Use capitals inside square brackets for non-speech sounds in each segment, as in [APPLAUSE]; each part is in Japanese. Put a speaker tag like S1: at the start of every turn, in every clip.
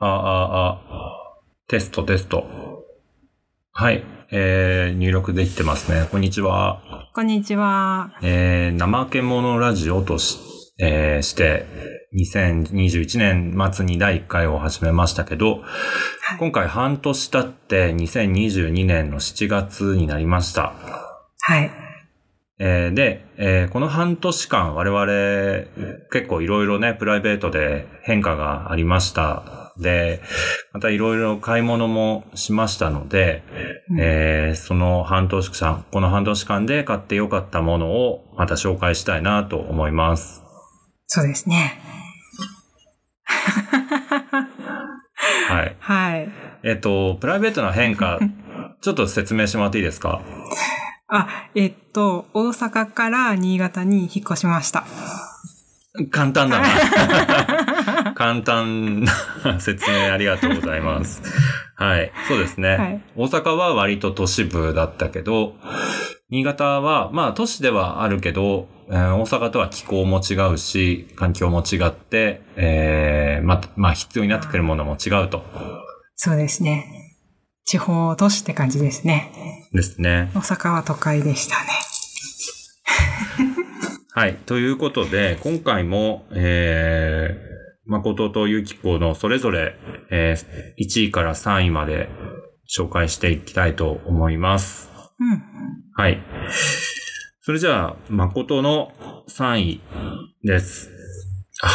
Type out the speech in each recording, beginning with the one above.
S1: あ、あ、あ、テスト、テスト。はい。えー、入力できてますね。こんにちは。
S2: こんにちは。
S1: えー、怠け者ラジオとし、えー、して、2021年末に第1回を始めましたけど、
S2: はい。
S1: 今回半年経って2022年の7月になりました。
S2: はい。
S1: えーで、えーこの半年間我々結構いろいろね、プライベートで変化がありました。で、またいろいろ買い物もしましたので、
S2: うん
S1: えーその半年間、この半年間で買ってよかったものをまた紹介したいなと思います。
S2: そうですね。[LAUGHS]
S1: はい。
S2: はい。
S1: えっ、と、プライベートな変化、[LAUGHS] ちょっと説明してもらっていいですか？
S2: あ、えっと、大阪から新潟に引っ越しました。
S1: 簡単だな。[LAUGHS] 簡単な説明ありがとうございます。[LAUGHS] はい。そうですね。
S2: はい
S1: 大阪は割と都市部だったけど、新潟は、まあ都市ではあるけど、えー大阪とは気候も違うし、環境も違って、えーま、まあ必要になってくるものも違うと。
S2: そうですね。地方都市って感じですね。
S1: ですね。
S2: 大阪は都会でしたね。
S1: はい。ということで、今回も、えー、誠とゆきこのそれぞれ、えー1位から3位まで紹介していきたいと思います。
S2: うん。
S1: はい。それじゃあ、誠の3位です。あ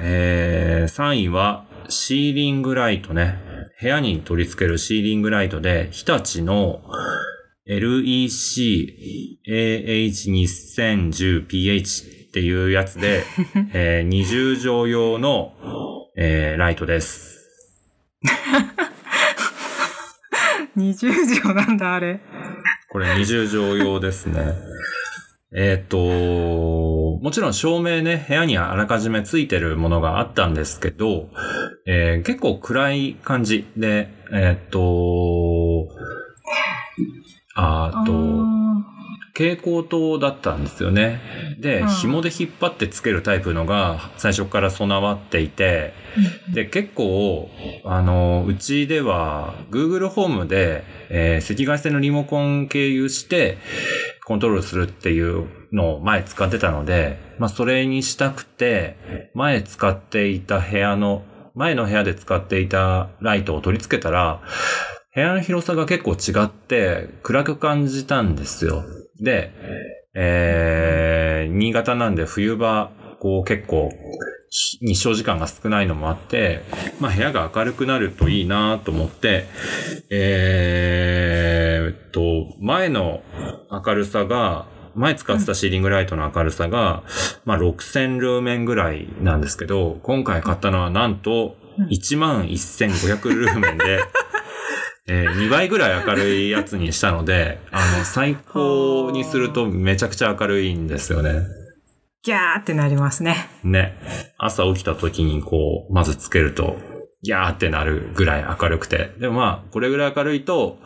S1: えー、3位は、シーリングライトね。部屋に取り付けるシーリングライトで、日立の LEC AH2010PH っていうやつで、[LAUGHS] えー、20畳用の、えーライトです。[LAUGHS]
S2: 20畳なんだ、あれ。
S1: これ20畳用ですね。[LAUGHS] えっと、もちろん照明ね、部屋にあらかじめついてるものがあったんですけど、えー結構暗い感じで、えっと、あーと、蛍光灯だったんですよね。で、
S2: うん
S1: 紐で引っ張ってつけるタイプのが最初から備わっていて、で、結構、あの、うちでは Google ホームで、えー赤外線のリモコン経由してコントロールするっていうのを前使ってたので、まあそれにしたくて、前使っていた部屋の、前の部屋で使っていたライトを取り付けたら、部屋の広さが結構違って暗く感じたんですよ。で、えー、新潟なんで冬場、こう結構日照時間が少ないのもあって、まあ部屋が明るくなるといいなと思って、えーっと、前の明るさが、前使ってたシーリングライトの明るさが、まあ6000ルーメンぐらいなんですけど、今回買ったのはなんと11500ルーメンで、えー2倍ぐらい明るいやつにしたので、[LAUGHS] あの、最高にするとめちゃくちゃ明るいんですよね。
S2: ギャーってなりますね。
S1: ね。朝起きた時にこう、まずつけると、ギャーってなるぐらい明るくて。でもまあ、これぐらい明るいと、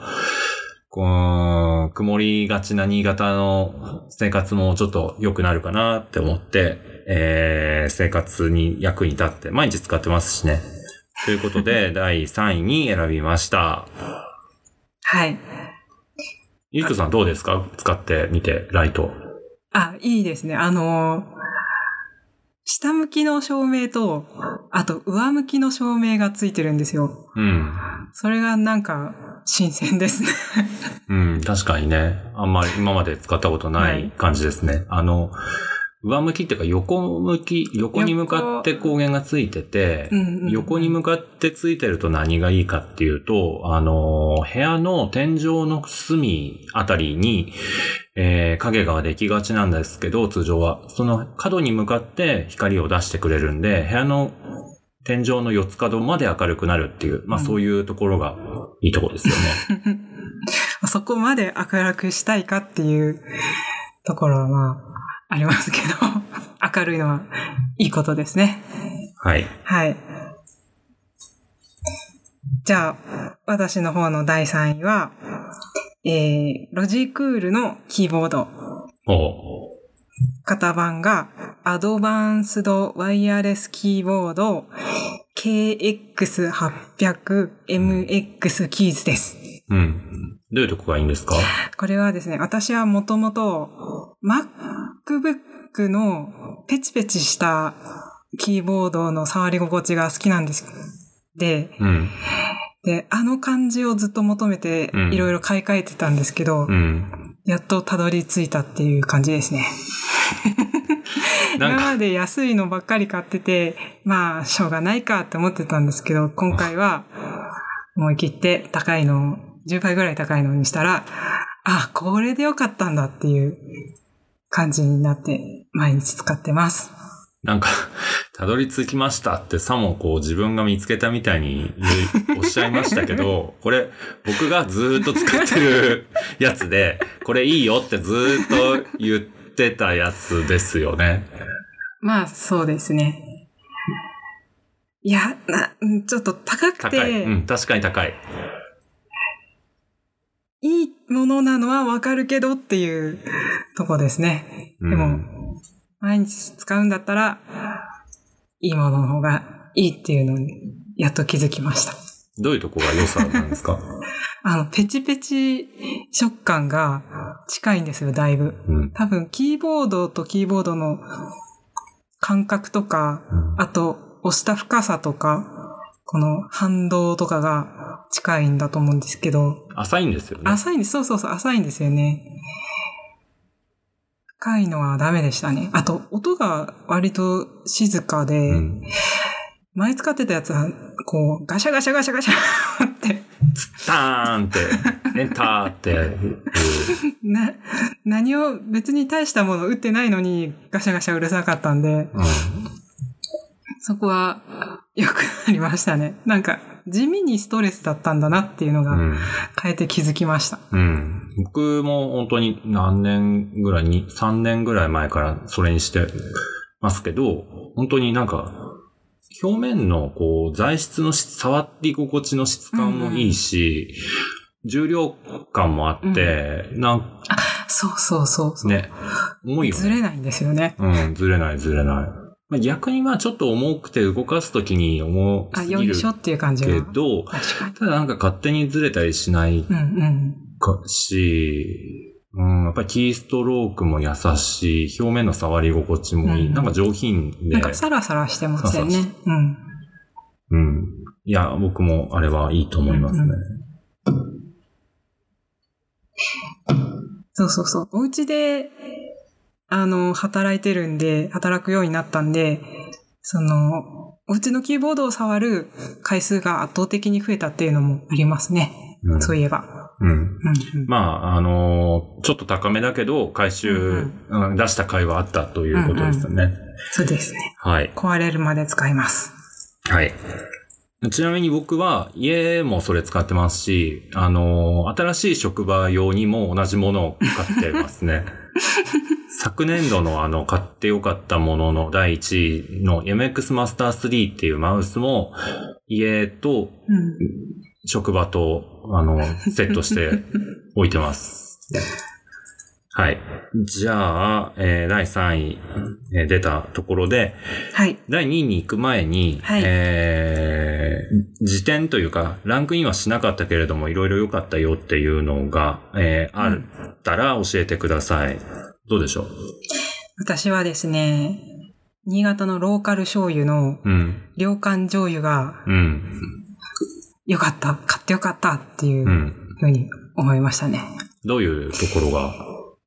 S1: こう、曇りがちな新潟の生活もちょっと良くなるかなって思って、えー、生活に役に立って、毎日使ってますしね。ということで、[LAUGHS] 第3位に選びました。
S2: はい。
S1: ゆうこさんどうですか？使ってみて、ライト。
S2: あ、いいですね。あのー下向きの照明と、あと上向きの照明がついてるんですよ。
S1: うん。
S2: それがなんか、新鮮ですね。
S1: うん、確かにね。あんまり今まで使ったことな
S2: はいい
S1: 感じですね。あの、上向きっていうか横向き、横に向かって光源がついてて、
S2: うんうんうん
S1: 横に向かってついてると何がいいかっていうと、あの、部屋の天井の隅あたりに、えー影ができがちなんですけど、通常は。その角に向かって光を出してくれるんで、部屋の天井の四つ角まで明るくなるっていう、まあ
S2: うん
S1: そういうところがいいところですよね。[LAUGHS]
S2: そこまで明るくしたいかっていうところはまあ、ありますけど、[LAUGHS] 明るいのはいいことですね。
S1: はい。
S2: はい。じゃあ、私の方の第3位は、えー、ロジクールのキーボード。
S1: お
S2: 型番が、アドバンスドワイヤレスキーボード KX800MX キーズです。
S1: うん。どういうとこがいいんですか？
S2: これはですね、私はもともと MacBook のペチペチしたキーボードの触り心地が好きなんです。で、
S1: うん。
S2: で、あの感じをずっと求めて
S1: うん
S2: いろいろ買い替えてたんですけど、
S1: うん。
S2: やっとたどり着いたっていう感じですね。今まで安いのばっかり買ってて、まあ、しょうがないかって思ってたんですけど、今回は、思い切って高いのを、10倍ぐらい高いのにしたら、あ、これでよかったんだっていう感じになって、毎日使ってます。
S1: なんか、たどり着きましたってさもこう自分が見つけたみたいにおっしゃいましたけど、[LAUGHS] これ僕がずーっと使ってるやつで、これいいよってずーっと言ってたやつですよね。
S2: まあ、そうですね。いや、な、うんちょっと高く
S1: 高い。
S2: て
S1: う、ん、確かに高い。
S2: いいものなのはわかるけどっていうとこですね。でも、
S1: うん
S2: 毎日使うんだったら、いいものの方がいいっていうのに、やっと気づきました。
S1: どういうとこが良さなんですか？[LAUGHS]
S2: あの、ペチペチ食感が近いんですよ、だいぶ。
S1: うん。
S2: 多分、キーボードとキーボードの感覚とか、あと、押した深さとか、この反動とかが近いんだと思うんですけど、
S1: 浅いんですよね。
S2: 浅いんです。そうそうそう、浅いんですよね。深いのはダメでしたね。あと、音が割と静かで、
S1: うん。
S2: 前使ってたやつは、こう、ガシャガシャガシャガシャ [LAUGHS] って、
S1: ターンって、[LAUGHS] エンターって。
S2: な、何を別に大したもの打ってないのにガシャガシャうるさかったんで、
S1: うん
S2: そこは良くなりましたね。なんか、地味にストレスだったんだなっていうのが
S1: うん。
S2: 変えて気づきました。
S1: うん。僕も本当に何年ぐらいに、3年ぐらい前からそれにしてますけど、本当になんか、表面のこう材質の質触り心地の質感もいいし、重量感もあって、なん
S2: そうそうそうそう。
S1: ね、重いよね。
S2: ずれないんですよね。
S1: うん、ずれないずれない。まあ、逆にまあちょっと重くて動かすときに重
S2: あ、
S1: すぎる
S2: よいしょっていう感じが。
S1: けど。ただなんか勝手にずれたりしない
S2: うんうん。
S1: かし、うん、やっぱりキーストロークも優しい、表面の触り心地もいい、
S2: うん
S1: なんか上品で
S2: なん、かサラサラしてますよね
S1: そう。
S2: うん。
S1: うん。いや、僕もあれはいいと思いますね。
S2: そうそうそう。お家で、あの、働いてるんで、働くようになったんで、その、お家のキーボードを触る回数が圧倒的に増えたっていうのもありますね。
S1: うん
S2: そういえば。
S1: うん。
S2: うんうん
S1: まあ、あのーちょっと高めだけど、回収、うん出した回はあったということですよね。
S2: そうですね。
S1: はい。
S2: 壊れるまで使います。
S1: はい。ちなみに僕は家もそれ使ってますし、あのー新しい職場用にも同じものを買ってますね。[LAUGHS] [LAUGHS] 昨年度のあの、買ってよかったものの第1位の MX Master 3っていうマウスも家と
S2: うん。
S1: 職場と、あの、セットして置いてます。[LAUGHS] はい。じゃあ、えー第3位、えー出たところで、
S2: はい。
S1: 第2位に行く前に、
S2: はい
S1: えー、辞典というか、ランクインはしなかったけれども、いろいろ良かったよっていうのが、えーあったら教えてください。どうでしょう？
S2: 私はですね、新潟のローカル醤油の
S1: うん。
S2: 涼感醤油が
S1: うん。
S2: 良かった、買って良かったっていううんふうに思いましたね。
S1: どういうところが？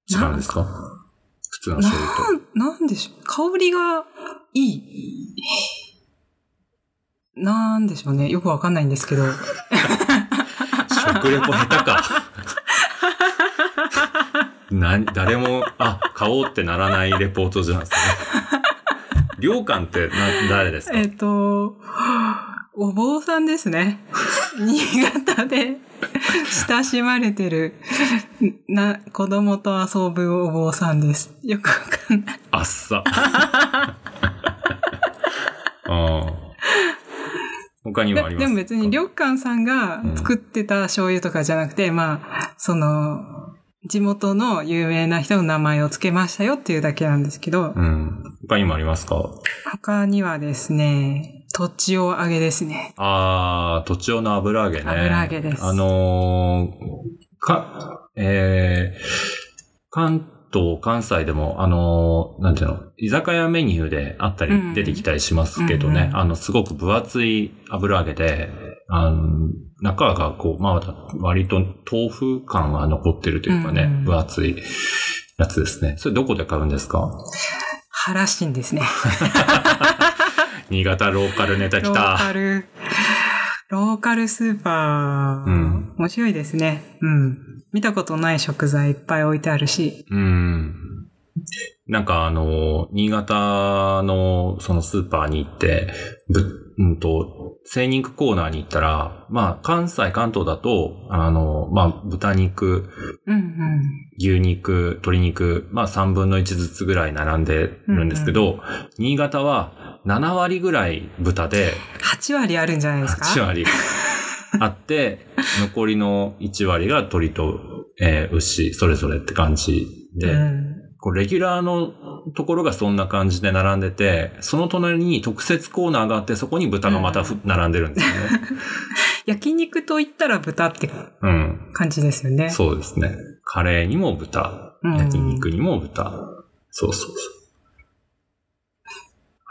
S1: 違うんですか？普通の醤油と。
S2: なん、なんでしょう？香りがいい。なんでしょうね。よくわかんないんですけど。
S1: 食レポ下手か。な、誰も、あ、買おうってならないレポートじゃないですか。良感ってな、誰ですか？
S2: えっと、お坊さんですね。[LAUGHS] 新潟で [LAUGHS] 親しまれてる、な、子供と遊ぶお坊さんです。よくわかんない。
S1: あっさ。[LAUGHS] ああ。他にもあります
S2: ででも別に、りょっかんさんが作ってた醤油とかじゃなくて、まあ、その、地元の有名な人の名前を付けましたよっていうだけなんですけど、
S1: うん。他にもありますか？
S2: 他にはですね、とちお揚げですね。
S1: あー、とちおの油揚げね。
S2: 油揚げです
S1: あのーか、えー、関東、関西でも、あのーなんていうの、居酒屋メニューであったり
S2: うん
S1: 出てきたりしますけどね、
S2: うんうん
S1: あの、すごく分厚い油揚げで、あの、中がこう、まあ、割と豆腐感が残ってるというかね、
S2: うんうん
S1: 分厚いやつですね。それどこで買うんですか？
S2: 原新ですね。[LAUGHS]
S1: 新潟ローカルネタ来
S2: ローカ
S1: た。
S2: ル、ローカルスーパー、
S1: うん
S2: 面白いですね。うん。見たことない食材いっぱい置いてあるし。
S1: うん。なんかあの、新潟のそのスーパーに行って、ぶ、うんと、精肉コーナーに行ったら、まあ、関西、関東だと、あの、まあ、豚肉、
S2: うんうん。
S1: 牛肉、鶏肉、まあ、3分の1ずつぐらい並んでるんですけど、新潟は7割ぐらい豚で、
S2: 8割あるんじゃないですか
S1: ？8割 [LAUGHS] あって、残りの1割が鶏と、えー牛、それぞれって感じで、
S2: うん
S1: こうレギュラーのところがそんな感じで並んでて、その隣に特設コーナーがあって、そこに豚がまたふ並んでるんですよね。[LAUGHS]
S2: 焼肉と言ったら豚って
S1: うん。
S2: 感じですよね。
S1: そうですね。カレーにも豚、
S2: うん
S1: 焼肉にも豚。そうそうそう。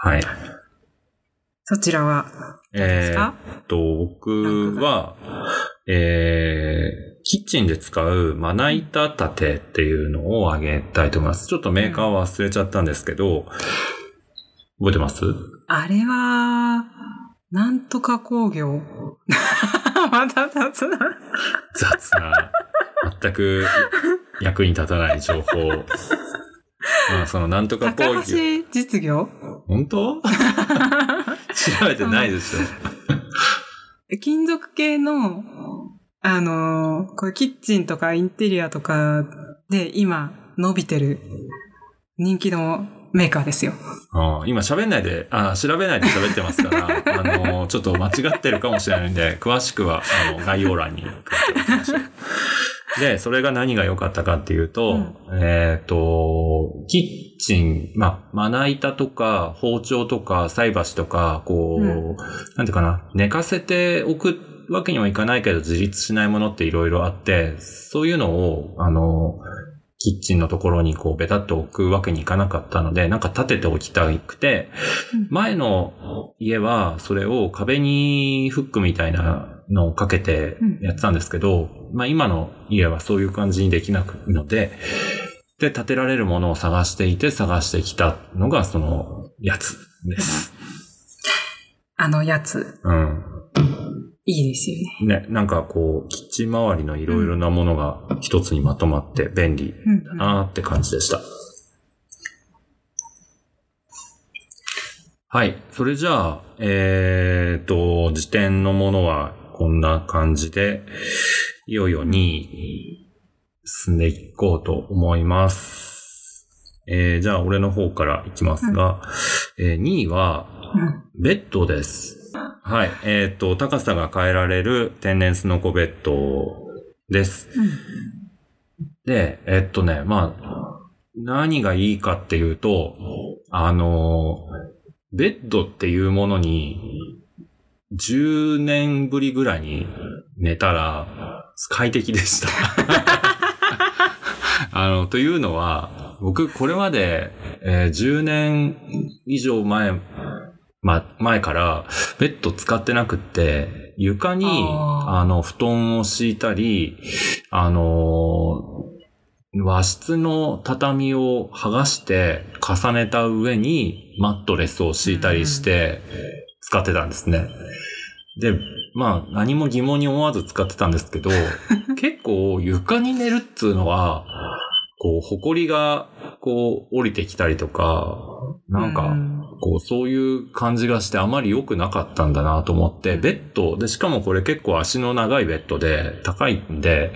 S1: はい。
S2: そちらは、です
S1: えー
S2: か
S1: っと、僕は、えー、キッチンで使うまな板立てっていうのをあげたいと思います。ちょっとメーカーは忘れちゃったんですけど、覚えてます？
S2: あれは、なんとか工業。[LAUGHS] また雑な。
S1: 雑な、全く役に立たない情報。まあ、その、なんとか工
S2: 高
S1: 業。
S2: 橋実業？
S1: 本当？[LAUGHS] 調べてないですよ。[LAUGHS]
S2: 金属系の、あのーこれキッチンとかインテリアとかで今伸びてる人気のメーカーですよ。
S1: ああ今喋んないで、あ調べないで喋ってますから、[LAUGHS] あの、ちょっと間違ってるかもしれないんで、詳しくは、あの、概要欄に書いておきましょう。で、それが何が良かったかっていうと、えっ、と、キッチン、まあ、まな板とか、包丁とか、菜箸とか、こう、
S2: うん。
S1: なんていうかな、寝かせておくわけにはいかないけど、自立しないものっていろいろあって、そういうのを、あの、キッチンのところにこうベタっと置くわけにいかなかったので、なんか立てておきたくて、
S2: うん。
S1: 前の家はそれを壁にフックみたいなのをかけてやってたんですけど、まあ今の家はそういう感じにできなくので、で、建てられるものを探していて探してきたのがそのやつです。
S2: あのやつ、
S1: うん。
S2: いいですよね。
S1: ね、なんかこう、キッチン周りのいろいろなものが一つにまとまって便利
S2: うん
S1: だなーって感じでした。はい。それじゃあ、えーと、時点のものはこんな感じで、いよいよ2位に進んでいこうと思います。えー、じゃあ俺の方からいきますが、えー2位は、
S2: うん
S1: ベッドです。はい。えっ、と、高さが変えられる天然スノコベッドです。で、えっとね、まあ、何がいいかっていうと、あの、ベッドっていうものに、10年ぶりぐらいに寝たら、快適でした。[LAUGHS] あの、というのは、僕、これまで、えー10年以上前、ま、前から、ベッド使ってなくって、床に、あの、布団を敷いたり、あのー和室の畳を剥がして重ねた上にマットレスを敷いたりして使ってたんですね。で、まあ何も疑問に思わず使ってたんですけど、[LAUGHS] 結構床に寝るっつうのは、こう、埃がこう降りてきたりとか、なんか、
S2: うん。
S1: こう、そういう感じがしてあまり良くなかったんだなと思って、ベッドで、しかもこれ結構足の長いベッドで高いんで、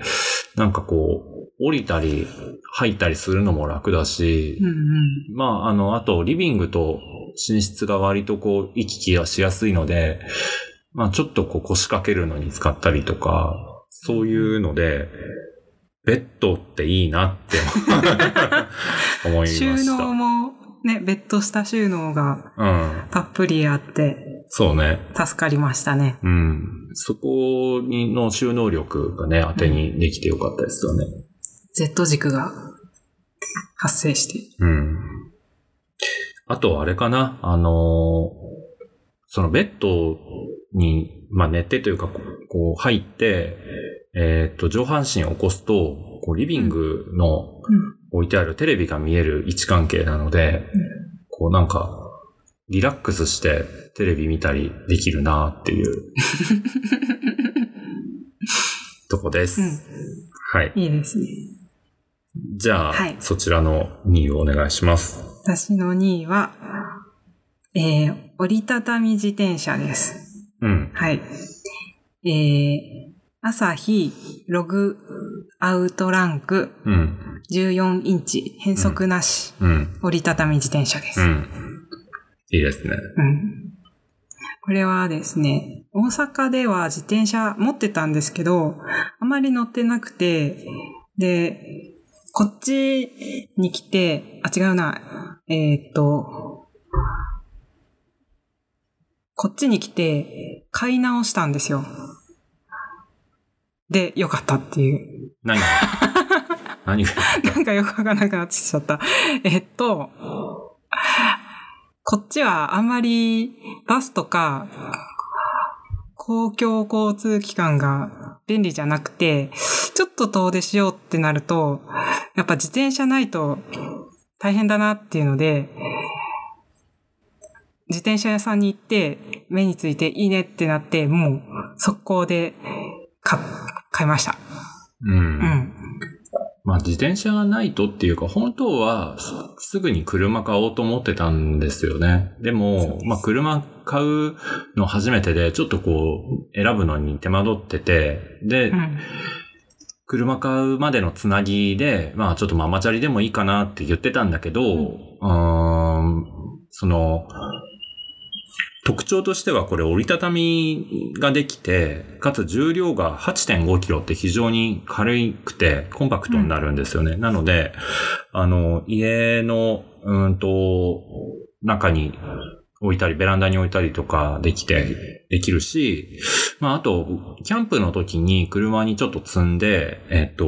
S1: なんかこう、降りたり、入ったりするのも楽だし
S2: う、んうん。
S1: まあ、あの、あと、リビングと寝室が割とこう、行き来がしやすいので、まあ、ちょっとこう腰掛けるのに使ったりとか、そういうので、ベッドっていいなって思いました。
S2: 収納もね、ベッド下収納が
S1: うん。
S2: たっぷりあって、
S1: そうね。
S2: 助かりましたね。
S1: うん。そこにの収納力がね、当てにできてよかったですよね。
S2: Z 軸が発生して。
S1: うん。あと、あれかなあのーそのベッドに、まあ、寝てというか、こう入って、えっ、と、上半身を起こすと、こうリビングの
S2: うん。
S1: 置いてあるテレビが見える位置関係なので、こうなんか、リラックスしてテレビ見たりできるなっていう [LAUGHS] とこです。
S2: うん
S1: はい。
S2: いいですね。
S1: じゃあ、
S2: はい
S1: そちらの2位をお願いします。
S2: 私の2位は、えー、折りたたみ自転車です。
S1: うん。
S2: はい。えー、朝日ログアウトランク
S1: うん。
S2: 14インチ変速なし、
S1: うん。
S2: 折りたたみ自転車です。
S1: うん。いいですね。
S2: うんこれはですね、大阪では自転車持ってたんですけど、あまり乗ってなくて、で、こっちに来て、あ、違うな、えーっと、こっちに来て、買い直したんですよ。で、よかったっていう。
S1: 何が？[LAUGHS] 何が？
S2: なんかよくわからなくなってきちゃった。えっと、こっちはあんまりバスとか公共交通機関が便利じゃなくて、ちょっと遠出しようってなると、やっぱ自転車ないと大変だなっていうので、自転車屋さんに行って目についていいねってなって、もう速攻で買買いました。
S1: うん。
S2: うん。
S1: まあ自転車がないとっていうか、本当はすすぐに車買おうと思ってたんですよね。でも、まあ車買うの初めてで、ちょっとこう、選ぶのに手間取ってて、で、
S2: うん。
S1: 車買うまでのつなぎで、まあちょっとママチャリでもいいかなって言ってたんだけど、うーん、その、特徴としてはこれ折りたたみができて、かつ重量が8.5キロって非常に軽くてコンパクトになるんですよね。なので、あの、家の、うんと、中に置いたり、ベランダに置いたりとかできて、できるし、まあ、あと、キャンプの時に車にちょっと積んで、えっと、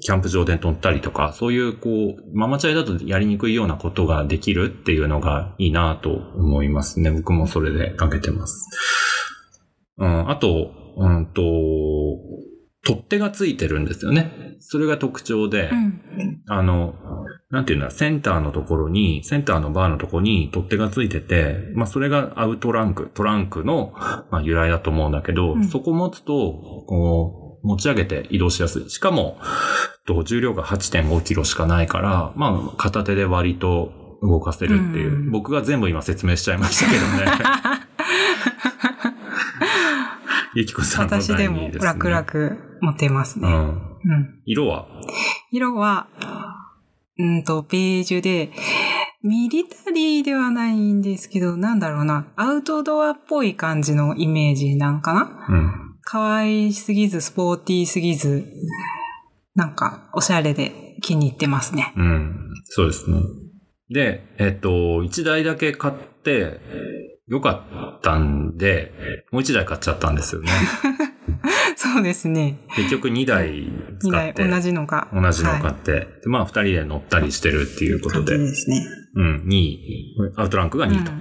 S1: キャンプ場で乗ったりとか、そういう、こう、ママチャリだとやりにくいようなことができるっていうのがいいなと思いますね。僕もそれでかけてます。うん、あと、うんと、取っ手がついてるんですよね。それが特徴で、
S2: うん。
S1: あの、なんていうんだ、センターのところに、センターのバーのところに取っ手がついてて、まあそれがアウトランク、トランクの、まあ、由来だと思うんだけど、
S2: うん
S1: そこ持つと、こう、持ち上げて移動しやすい。しかも、と重量が8.5キロしかないから、まあ片手で割と動かせるっていう。
S2: うん
S1: 僕が全部今説明しちゃいましたけどね。[LAUGHS] ゆきこさんの
S2: でも
S1: 二位ですね。
S2: 楽々持てますね。
S1: うん。
S2: うん。
S1: 色は？
S2: 色は、うんと、ベージュで、ミリタリーではないんですけど、なんだろうな、アウトドアっぽい感じのイメージなのかな？
S1: うん。
S2: 可愛すぎず、スポーティーすぎず、なんか、おしゃれで気に入ってますね。
S1: うん。そうですね。で、えっと、一台だけ買って、よかったんで、もう一台買っちゃったんですよね。[LAUGHS]
S2: そうですね。
S1: 結局二台使
S2: 2台
S1: って、
S2: 同じのが。
S1: 同じの買
S2: はい
S1: って、でまあ二人で乗ったりしてるっていうことで、
S2: ですね。
S1: うん、2位、アウトランクが2位と。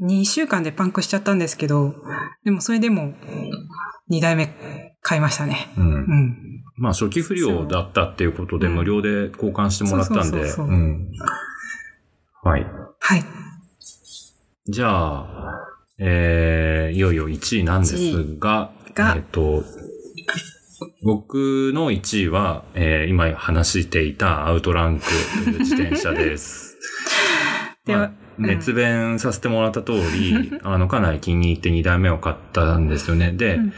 S2: うん、2週間でパンクしちゃったんですけど、でもそれでも2台目買いましたね。
S1: うん
S2: うん。
S1: まあ初期不良だったっていうことで無料で交換してもらったんで、はい。
S2: はい。
S1: じゃあ、えー、いよいよ1位なんですが、
S2: が
S1: えっ、と、僕の1位は、えー今話していたアウトランクという自転車です。[LAUGHS]
S2: では
S1: まあ熱弁させてもらった通り、[LAUGHS] あの、かなり気に入って2台目を買ったんですよね。で、
S2: うん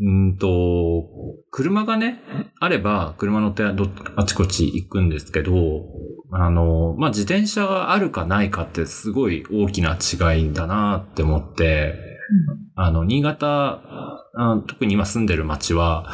S1: うんと、車がね、あれば、車乗ってどあちこち行くんですけど、あの、まあ、自転車があるかないかってすごい大きな違いだなって思って、あの、新潟、あ特に今住んでる町は、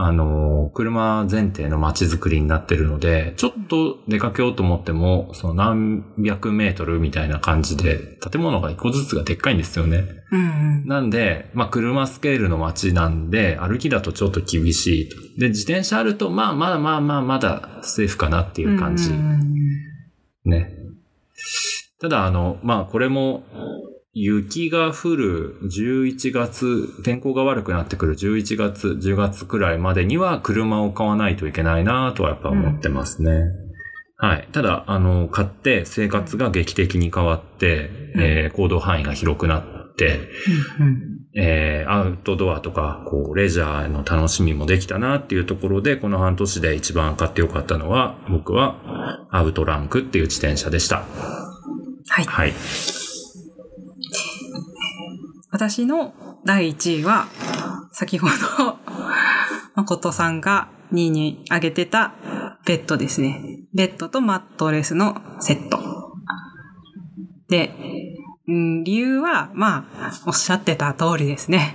S1: あの、車前提の街づくりになってるので、ちょっと出かけようと思っても、その何百メートルみたいな感じで、建物が一個ずつがでっかいんですよね。
S2: うんうん。
S1: なんで、まあ、車スケールの街なんで、歩きだとちょっと厳しいと。で、自転車あると、まあ、まだまあまあ、まだセーフかなっていう感じ。
S2: うんうんうん
S1: ね。ただ、あの、まあ、これも、雪が降る11月、天候が悪くなってくる11月、10月くらいまでには車を買わないといけないなとはやっぱ思ってますね。はい。ただ、あの、買って生活が劇的に変わって、
S2: うん
S1: えー行動範囲が広くなって、
S2: うん
S1: えーアウトドアとか、こう、レジャーの楽しみもできたなっていうところで、この半年で一番買ってよかったのは、僕は、アウトランクっていう自転車でした。
S2: はい。
S1: はい。
S2: 私の第1位は、先ほど、[LAUGHS] 誠さんが2位に挙げてたベッドですね。ベッドとマットレスのセット。で、うん理由は、まあ、おっしゃってた通りですね。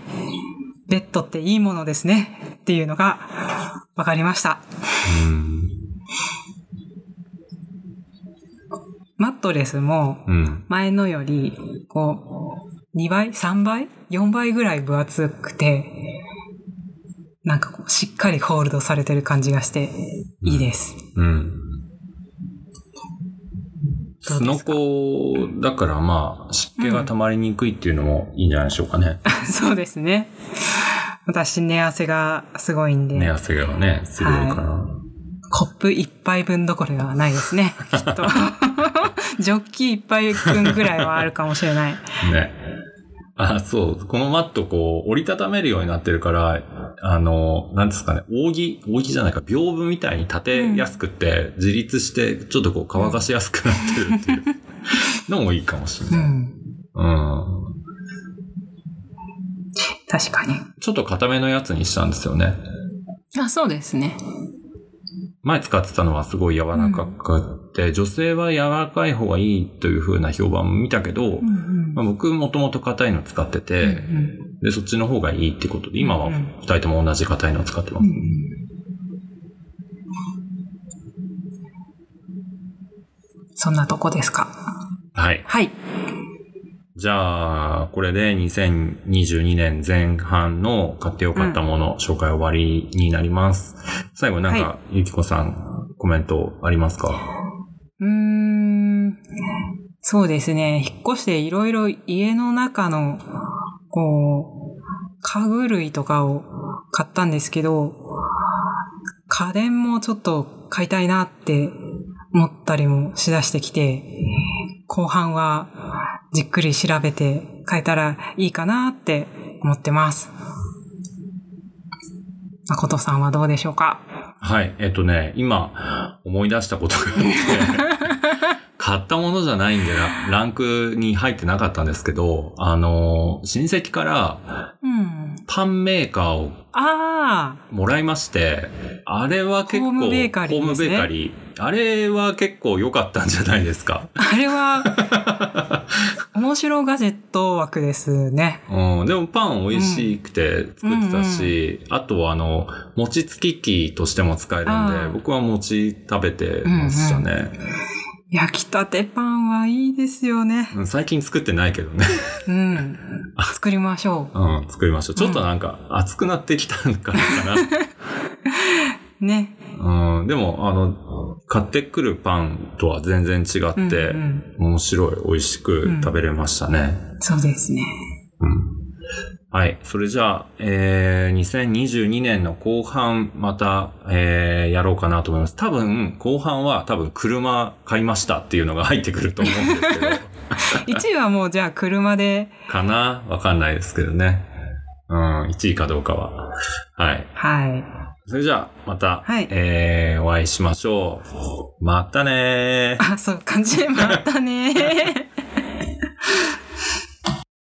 S2: ベッドっていいものですね。っていうのが、わかりました。
S1: うん。
S2: マットレスも、
S1: うん。
S2: 前のより、こう、2倍 ?3 倍 ?4 倍ぐらい分厚くて、なんかこう、しっかりホールドされてる感じがして、いいです。
S1: うん。
S2: どう
S1: スノ
S2: ですか？
S1: コだからまあ、湿気が溜まりにくいっていうのもいいんじゃないでしょうかね。[LAUGHS]
S2: そうですね。私、寝汗がすごいんで、
S1: 寝汗がね、すごいから。
S2: コップ1杯分どころではないですね、きっと。[LAUGHS] ジョッキ1杯分ぐらいはあるかもしれない。
S1: ね。あ、そう。このマット、こう、折りたためるようになってるから、あの、なんですかね、扇、扇じゃないか、屏風みたいに立てやすくて、自立して、ちょっとこう、乾かしやすくなってるっていうのもいいかもしれない。
S2: うん。
S1: うん。
S2: 確かに。
S1: ちょっと固めのやつにしたんですよね。
S2: あ、そうですね。
S1: 前使ってたのはすごい柔らかくて、女性は柔らかい方がいいという風な評判も見たけど、
S2: うんうん
S1: まあ、僕もともと硬いの使ってて、
S2: うん
S1: で、そっちの方がいいってことで、今は
S2: うんうん
S1: 二人とも同じ硬いのを使ってます。
S2: うんそんなとこですか？
S1: はい。
S2: はい。
S1: じゃあ、これで2022年前半の買ってよかったもの、紹介終わりになります。最後なんか、
S2: は
S1: ゆきこさん、コメントありますか？
S2: うーん。そうですね。引っ越していろいろ家の中の、こう、家具類とかを買ったんですけど、家電もちょっと買いたいなって思ったりもしだしてきて、後半はじっくり調べて買えたらいいかなって思ってます。誠さんはどうでしょうか？
S1: はい。えっとね、今、思い出したことがあって、[LAUGHS] 買ったものじゃないんでラ、ランクに入ってなかったんですけど、あの、親戚から
S2: うん。
S1: パンメーカーを
S2: ああ、
S1: もらいまして、あれは結構、
S2: ホームベーカリーね
S1: ベーカリー。あれは結構良かったんじゃないですか？
S2: あれは、面白ガジェット枠ですね。
S1: うん、でもパン美味しくて作ってたし、あとはあの、餅つき機としても使えるんで僕は餅食べてましたね。
S2: 焼きたてパンはいいですよね。
S1: うん最近作ってないけどね。
S2: うん。作りましょ [LAUGHS]
S1: うん、作りましょう。ちょっとなんか熱くなってきたのかな。
S2: う。ね。
S1: うん、でも、あの、買ってくるパンとは全然違
S2: うん
S1: って、
S2: うん
S1: 面白い、美味しく食べれましたね。
S2: そうですね。
S1: うんはい。それじゃあ、えー、2022年の後半、また、えー、やろうかなと思います。多分、後半は多分、車買いましたっていうのが入ってくると思うんですけど、[LAUGHS]
S2: 1位はもうじゃあ車で、
S1: かな？わかんないですけどね。うん、1位かどうかは。はい。
S2: はい。
S1: それじゃあ、また、
S2: はい、
S1: えー、お会いしましょう。またねー。
S2: あ、そう、感じ。またねー。